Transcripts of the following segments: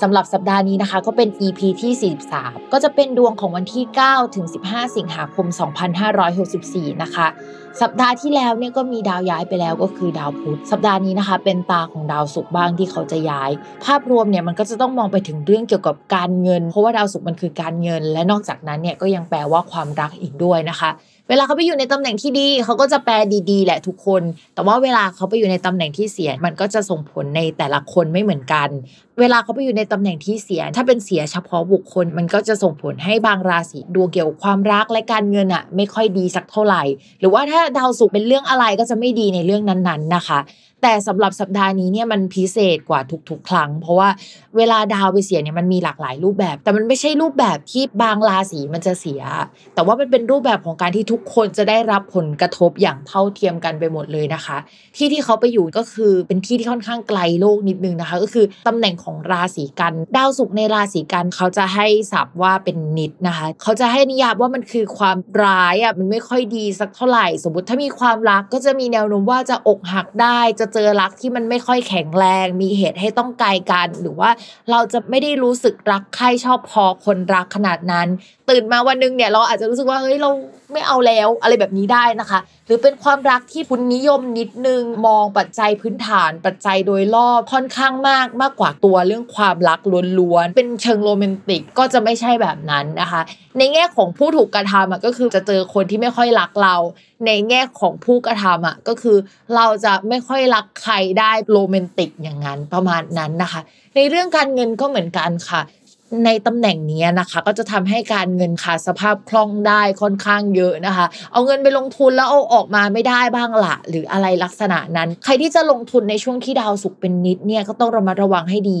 สำหรับสัปดาห์นี้นะคะ ก็เป็น EP ที่ 43 ก็จะเป็นดวงของวันที่ 9 ถึง 15 สิงหาคม 2564 นะคะ สัปดาห์ที่แล้วเนี่ยก็มีดาวย้ายไปแล้วก็คือดาวพุธสัปดาห์นี้นะคะ เป็นตาของดาวศุกร์บ้างที่เขาจะย้าย ภาพรวมเนี่ยมันก็จะต้องมองไปถึงเรื่องเกี่ยวกับการเงิน เพราะว่าดาวศุกร์มันคือการเงิน และนอกจากนั้นเนี่ยก็ยังแปลว่าความรักอีกด้วยนะคะเวลาเขาไปอยู่ในตำแหน่งที่ดี เขาก็จะแปลดีๆ แหละทุกคน แต่ว่าเวลาเขาไปอยู่ในตำแหน่งที่เสีย มันก็จะส่งผลในแต่ละคนไม่เหมือนกัน เวลาเขาไปอยู่ในตำแหน่งที่เสีย ถ้าเป็นเสียเฉพาะบุคคล มันก็จะส่งผลให้บางราศีดวงเกี่ยวกับความรักและการเงินอะไม่ค่อยดีสักเท่าไหร่ หรือว่าถ้าดาวศุกร์เป็นเรื่องอะไรก็จะไม่ดีในเรื่องนั้นๆนะคะ แต่สำหรับสัปดาห์นี้เนี่ยมันพิเศษกว่าทุกๆ ครั้ง เพราะว่าเวลาดาวไปเสียเนี่ยมันมีหลากหลายรูปแบบ แต่มันไม่ใช่รูปแบบที่บางราศีมันจะเสีย แต่ว่ามันเป็นรูปแบบของการที่ทุกคนจะได้รับผลกระทบอย่างเท่าเทียมกันไปหมดเลยนะคะ ที่ที่เขาไปอยู่ก็คือเป็นที่ที่ค่อนข้างไกลโลกนิดนึงนะคะ ก็คือตำแหน่งของราศีกันดาวศุกร์ในราศีกันเขาจะให้ศัพท์ว่าเป็นนิดนะคะ เขาจะให้นิยามว่ามันคือความร้ายอะมันไม่ค่อยดีสักเท่าไหร่ สมมติถ้ามีความรักก็จะมีแนวโน้มว่าจะอกหักได้จะเจอรักที่มันไม่ค่อยแข็งแรง มีเหตุให้ต้องไกลกัน หรือว่าเราจะไม่ได้รู้สึกรักใครชอบพอคนรักขนาดนั้น ตื่นมาวันนึงเนี่ยเราอาจจะรู้สึกว่าเฮ้ยเรา ไม่เอาแล้วอะไรแบบนี้ได้นะคะ หรือเป็นความรักที่คุณนิยมนิดนึงมองปัจจัยพื้นฐานปัจจัยโดยรอบค่อนข้างมากมากกว่าตัวเรื่องความรักล้วนๆเป็นเชิงโรแมนติกก็จะไม่ใช่แบบนั้นนะคะ ในแง่ของผู้ถูกกระทำก็คือจะเจอคนที่ไม่ค่อยรักเรา ในแง่ของผู้กระทำอะก็คือเราจะไม่ค่อยรักใครได้โรแมนติกอย่างนั้นประมาณนั้นนะคะ ในเรื่องการเงินก็เหมือนกันค่ะ ในตำแหน่งนี้นะคะ ก็จะทำให้การเงินขาดสภาพคล่องได้ค่อนข้างเยอะนะคะ เอาเงินไปลงทุนแล้วเอาออกมาไม่ได้บ้างละหรืออะไรลักษณะนั้น ใครที่จะลงทุนในช่วงที่ดาวศุกร์เป็นนิจเนี่ยก็ต้องระมัดระวังให้ดี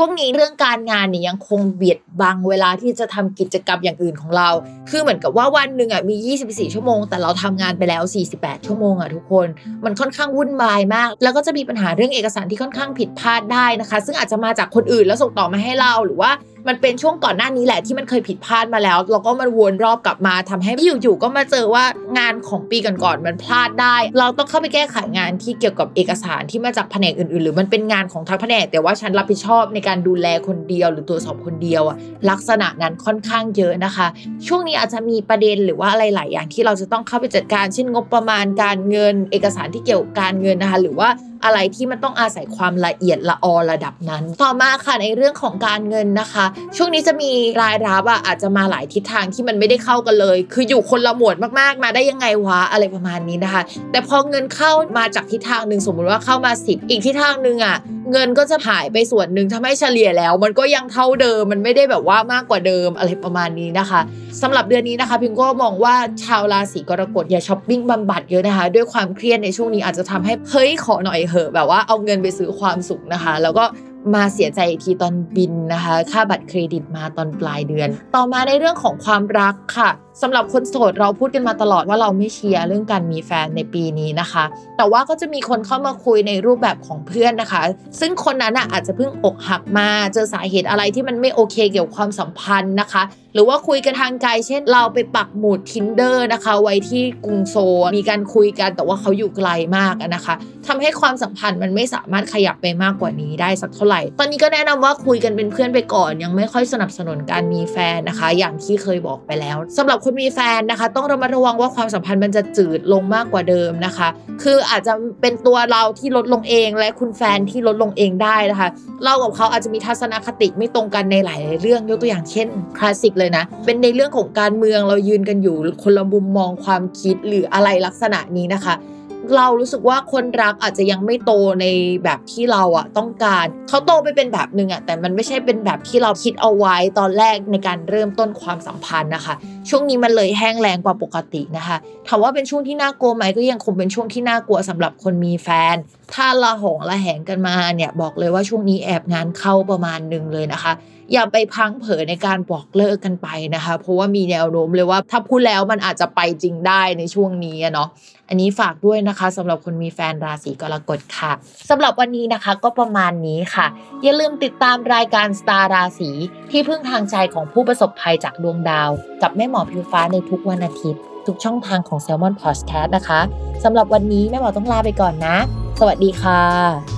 ช่วงนี้เรื่องการงานเนี่ยยังคงเบียดบังเวลาที่จะทำกิจกรรมอย่างอื่นของเรา คือเหมือนกับว่าวันหนึ่งอะมี 24 ชั่วโมง แต่เราทำงานไปแล้ว 48 ชั่วโมงอะทุกคน มันค่อนข้างวุ่นวายมาก แล้วก็จะมีปัญหาเรื่องเอกสารที่ค่อนข้างผิดพลาดได้นะคะ ซึ่งอาจจะมาจากคนอื่นแล้วส่งต่อมาให้เราหรือว่า มันเป็นช่วงก่อนหน้านี้แหละที่มันเคยผิดพลาดมาแล้วเราก็มันวนรอบกลับมาทำให้อยู่ๆก็มาเจอว่างานของปีก่อนๆมันพลาดได้ เราต้องเข้าไปแก้ไขงานที่เกี่ยวกับเอกสารที่มาจากแผนกอื่นๆ หรือมันเป็นงานของทั้งแผนก แต่ว่าฉันรับผิดชอบในการดูแลคนเดียวหรือตัวสอบคนเดียวอะลักษณะนั้นค่อนข้างเยอะนะคะ ช่วงนี้อาจจะมีประเด็นหรือว่าอะไรหลายอย่างที่เราจะต้องเข้าไปจัดการเช่นงบประมาณการเงิน เอกสารที่เกี่ยวกับการเงินนะคะ หรือว่าอะไรที่มันต้องอาศัยความละเอียดละออระดับนั้น ต่อมาค่ะในเรื่องของการเงินนะคะ ช่วงนี้จะมีรายรับอะอาจจะมาหลายทิศทางที่มันไม่ได้เข้ากันเลย คืออยู่คนละหมวดมากๆ มาได้ยังไงวะอะไรประมาณนี้นะคะ แต่พอเงินเข้ามาจากทิศทางหนึ่งสมมุติว่าเข้ามา 10 อีกทิศทางหนึ่งอะเงินก็จะหายไปส่วนหนึ่งทำให้เฉลี่ยแล้ว มันก็ยังเท่าเดิมมันไม่ได้แบบว่ามากกว่าเดิมอะไรประมาณนี้นะคะสำหรับเดือนนี้นะคะพิงก็มองว่าชาวราศีกรกฎอย่าช้อปปิ้งบำบัดเยอะนะคะ ด้วยความเครียดในช่วงนี้อาจจะทำให้เฮ้ยขอหน่อยเหอะแบบว่าเอาเงินไปซื้อความสุขนะคะ แล้วก็มาเสียใจอีกทีตอนบินนะคะ ค่าบัตรเครดิตมาตอนปลายเดือน ต่อมาในเรื่องของความรักค่ะ สำหรับคนโสดเราพูดกันมาตลอดว่าเราไม่เชียร์เรื่องการมีแฟนในปีนี้นะคะ แต่ว่าก็จะมีคนเข้ามาคุยในรูปแบบของเพื่อนนะคะ ซึ่งคนนั้นอาจจะเพิ่งอกหักมาเจอสาเหตุอะไรที่มันไม่โอเคเกี่ยวกับความสัมพันธ์นะคะ หรือว่าคุยกันทางไกลเช่น เราไปปักหมุด tinder นะคะ ไว้ที่กรุงโซมีการคุยกันแต่ว่าเขาอยู่ไกลมากนะคะทำให้ความสัมพันธ์มันไม่สามารถขยับไปมากกว่านี้ได้สักเท่าไหร่ ตอนนี้ก็แนะนำว่าคุยกันเป็นเพื่อนไปก่อน ยังไม่ค่อยสนับสนุนการมีแฟนนะคะ อย่างที่เคยบอกไปแล้วสำหรับคนมีแฟนนะคะ ต้องระมัดระวังว่าความสัมพันธ์มันจะจืดลงมากกว่าเดิมนะคะ คืออาจจะเป็นตัวเราที่ลดลงเองและคุณแฟนที่ลดลงเองได้นะคะ เรากับเขาอาจจะมีทัศนคติไม่ตรงกันในหลายเรื่องยกตัวอย่างเช่นคลาสสิกเลยนะ เป็นในเรื่องของการเมืองเรายืนกันอยู่คนละมุมมองความคิดหรืออะไรลักษณะนี้นะคะเรารู้สึกว่าคนรักอาจจะยังไม่โตในแบบที่เราอะต้องการ เขาโตไปเป็นแบบหนึ่งอะแต่มันไม่ใช่เป็นแบบที่เราคิดเอาไว้ตอนแรกในการเริ่มต้นความสัมพันธ์นะคะ ช่วงนี้มันเลยแห้งแรงกว่าปกตินะคะถามว่าเป็นช่วงที่น่ากลัวไหมก็ยังคงเป็นช่วงที่น่ากลัวสำหรับคนมีแฟน ถ้าละหองละแหงกันมาเนี่ยบอกเลยว่าช่วงนี้แอบงานเข้าประมาณหนึ่งเลยนะคะ อย่าไปพังเผยในการบอกเลิกกันไปนะคะ เพราะว่ามีแนวโน้มเลยว่าถ้าพูดแล้วมันอาจจะไปจริงได้ในช่วงนี้เนาะอันนี้ฝากด้วยนะคะสำหรับคนมีแฟนราศีกรกฎค่ะสำหรับวันนี้นะคะก็ประมาณนี้ค่ะ อย่าลืมติดตามรายการสตาร์ราศีที่พึ่งทางใจของผู้ประสบภัยจากดวงดาว กับแม่หมออผิวฟ้าในทุกวันอาทิตย์ ทุกช่องทางของ Salmon Podcast นะคะสำหรับวันนี้แม่หมอต้องลาไปก่อนนะ สวัสดีค่ะ